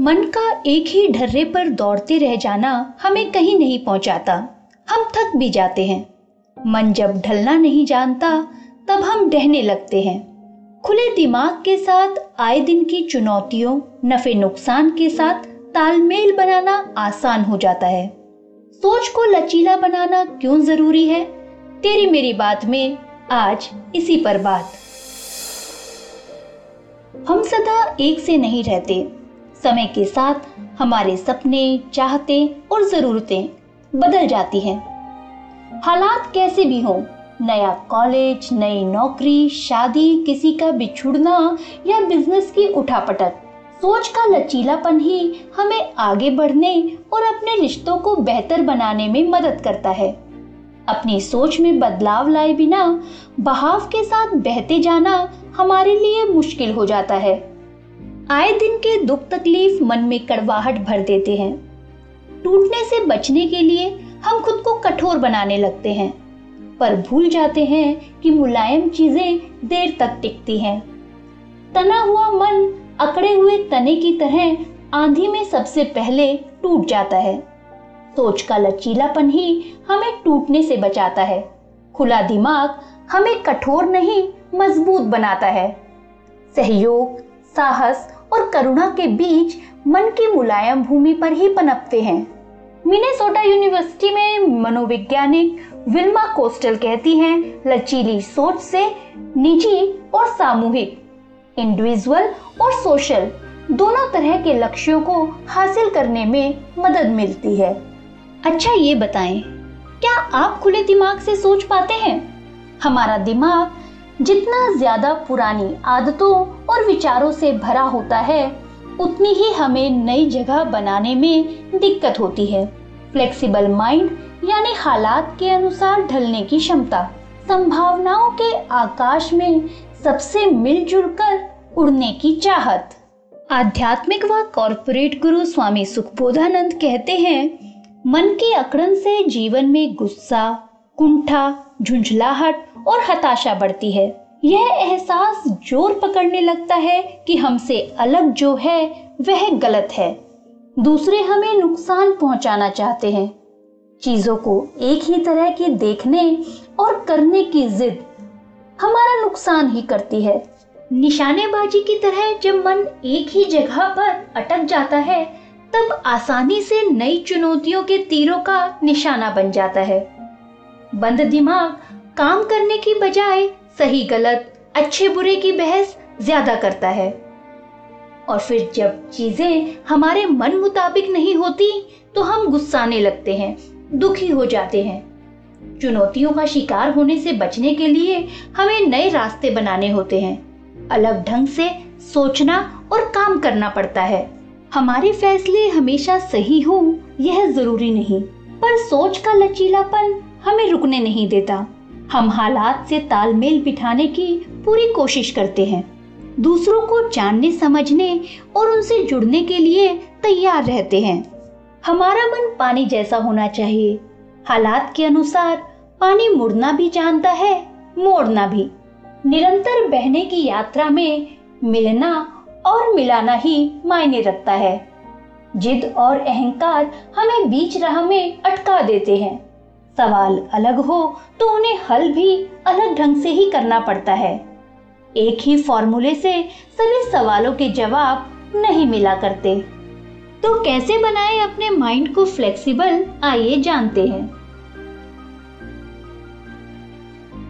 मन का एक ही ढर्रे पर दौड़ते रह जाना हमें कहीं नहीं पहुंचाता। हम थक भी जाते हैं। मन जब ढलना नहीं जानता, तब हम डहने लगते हैं। खुले दिमाग के साथ, आए दिन की चुनौतियों, नफे नुकसान के साथ तालमेल बनाना आसान हो जाता है। सोच को लचीला बनाना क्यों ज़रूरी है? तेरी मेरी बात में आज इसी पर बात। हम सदा एक से नहीं रहते। समय के साथ हमारे सपने, चाहते और जरूरतें बदल जाती हैं। हालात कैसे भी हों, नया कॉलेज, नई नौकरी, शादी, किसी का बिछुड़ना या बिज़नेस की उठापटक, सोच का लचीलापन ही हमें आगे बढ़ने और अपने रिश्तों को बेहतर बनाने में मदद करता है। अपनी सोच में बदलाव लाए बिना बहाव के साथ बहते जाना हमारे लिए मुश्किल हो जाता है। आए दिन के दुख तकलीफ़ मन में कड़वाहट भर देते हैं। टूटने से बचने के लिए हम खुद को कठोर बनाने लगते हैं, पर भूल जाते हैं कि मुलायम चीज़ें देर तक टिकती हैं। तना हुआ मन अकड़े हुए तने की तरह आंधी में सबसे पहले टूट जाता है। सोच का लचीलापन ही हमें टूटने से बचाता है। खुला दिमाग हमें कठोर नहीं, मज़बूत बनाता है। सहयोग साहस और करुणा के बीच मन की मुलायम भूमि पर ही पनपते हैं। मिनेसोटा यूनिवर्सिटी में मनोवैज्ञानिक विल्मा कोस्टल कहती हैं, लचीली सोच से निजी और सामूहिक, इंडिविजुअल और सोशल दोनों तरह के लक्ष्यों को हासिल करने में मदद मिलती है। अच्छा ये बताएँ, क्या आप खुले दिमाग से सोच पाते हैं? हमारा दिमाग जितना ज़्यादा पुरानी आदतों और विचारों से भरा होता है, उतनी ही हमें नई जगह बनाने में दिक्कत होती है। फ्लेक्सिबल माइंड यानी हालात के अनुसार ढलने की क्षमता, संभावनाओं के आकाश में सबसे मिलजुल कर उड़ने की चाहत। आध्यात्मिक व कॉरपोरेट गुरु स्वामी सुखबोधानंद कहते हैं, मन के अकड़न से जीवन में गुस्सा, कुंठा, झुंझलाहट और हताशा बढ़ती है। यह एहसास ज़ोर पकड़ने लगता है कि हमसे अलग जो है, वह गलत है। दूसरे हमें नुकसान पहुंचाना चाहते हैं। चीज़ों को एक ही तरह की देखने और करने की जिद हमारा नुकसान ही करती है। निशानेबाजी की तरह जब मन एक ही जगह पर अटक जाता है, तब आसानी से नई चुनौतियों के तीरों का निशाना बन जाता है। बंद दिमाग काम करने की बजाय सही गलत, अच्छे बुरे की बहस ज़्यादा करता है। और फिर जब चीज़ें हमारे मन मुताबिक नहीं होती तो हम गुस्साने लगते हैं, दुखी हो जाते हैं। चुनौतियों का शिकार होने से बचने के लिए हमें नए रास्ते बनाने होते हैं। अलग ढंग से सोचना और काम करना पड़ता है। हमारे फैसले हमेशा सही हो, यह ज़रूरी नहीं, पर सोच का लचीलापन हमें रुकने नहीं देता। हम हालात से तालमेल बिठाने की पूरी कोशिश करते हैं। दूसरों को जानने, समझने और उनसे जुड़ने के लिए तैयार रहते हैं। हमारा मन पानी जैसा होना चाहिए। हालात के अनुसार पानी मुड़ना भी जानता है, मोड़ना भी। निरंतर बहने की यात्रा में मिलना और मिलाना ही मायने रखता है। जिद और अहंकार हमें बीच राह में अटका देते हैं। सवाल अलग हो तो उन्हें हल भी अलग ढंग से ही करना पड़ता है। एक ही फॉर्मूले से सभी सवालों के जवाब नहीं मिला करते। तो कैसे बनाएँ अपने माइंड को फ्लेक्सिबल, आइए जानते हैं।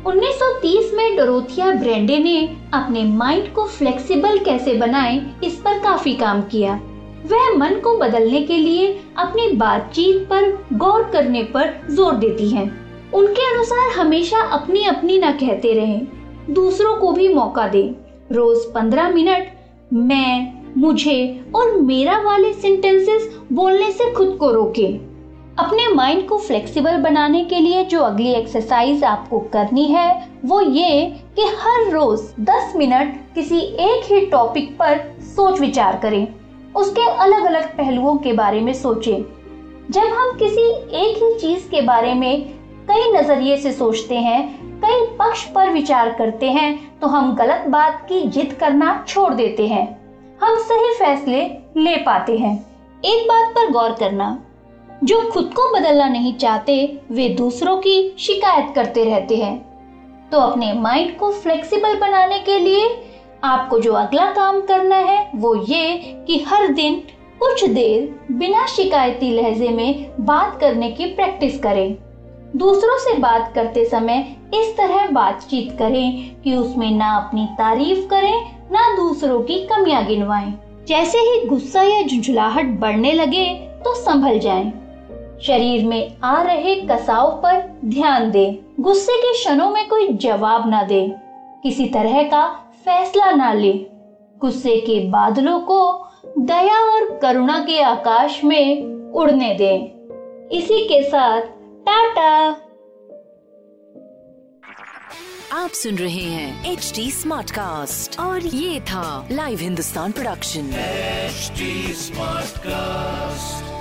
1930 में डोरोथिया ब्रेंडे ने अपने माइंड को फ्लेक्सिबल कैसे बनाएँ, इस पर काफ़ी काम किया। वह मन को बदलने के लिए अपनी बातचीत पर गौर करने पर ज़ोर देती हैं। उनके अनुसार हमेशा अपनी अपनी न कहते रहें, दूसरों को भी मौका दें। रोज पंद्रह मिनट मैं मुझे और मेरा वाले सेंटेंसेस बोलने से खुद को रोके अपने माइंड को फ्लेक्सिबल बनाने के लिए जो अगली एक्सरसाइज आपको करनी है वो ये कि हर रोज 10 मिनट किसी एक ही टॉपिक पर सोच विचार करें उसके अलग अलग पहलुओं के बारे में सोचें। जब हम किसी एक ही चीज़ के बारे में कई नज़रिए से सोचते हैं, कई पक्ष पर विचार करते हैं तो हम गलत बात की जिद करना छोड़ देते हैं। हम सही फैसले ले पाते हैं। एक बात पर गौर करना। जो खुद को बदलना नहीं चाहते, वे दूसरों की शिकायत करते रहते हैं। तो अपने माइंड को फ्लेक्सिबल बनाने के लिए आपको जो अगला काम करना है वो ये कि हर दिन कुछ देर बिना शिकायती लहजे में बात करने की प्रैक्टिस करें दूसरों से बात करते समय इस तरह बातचीत करें कि उसमें ना अपनी तारीफ़ करें, ना दूसरों की कमियाँ गिनवाएँ। जैसे ही गुस्सा या झुंझुलाहट बढ़ने लगे तो संभल जाएँ। शरीर में आ रहे कसाव पर ध्यान दें गुस्से के क्षणों में कोई जवाब ना दे किसी तरह का फैसला ना ले। गुस्से के बादलों को दया और करुणा के आकाश में उड़ने दें। इसी के साथ टाटा। आप सुन रहे हैं एच डी स्मार्ट कास्ट और ये था live Hindustan production smart cast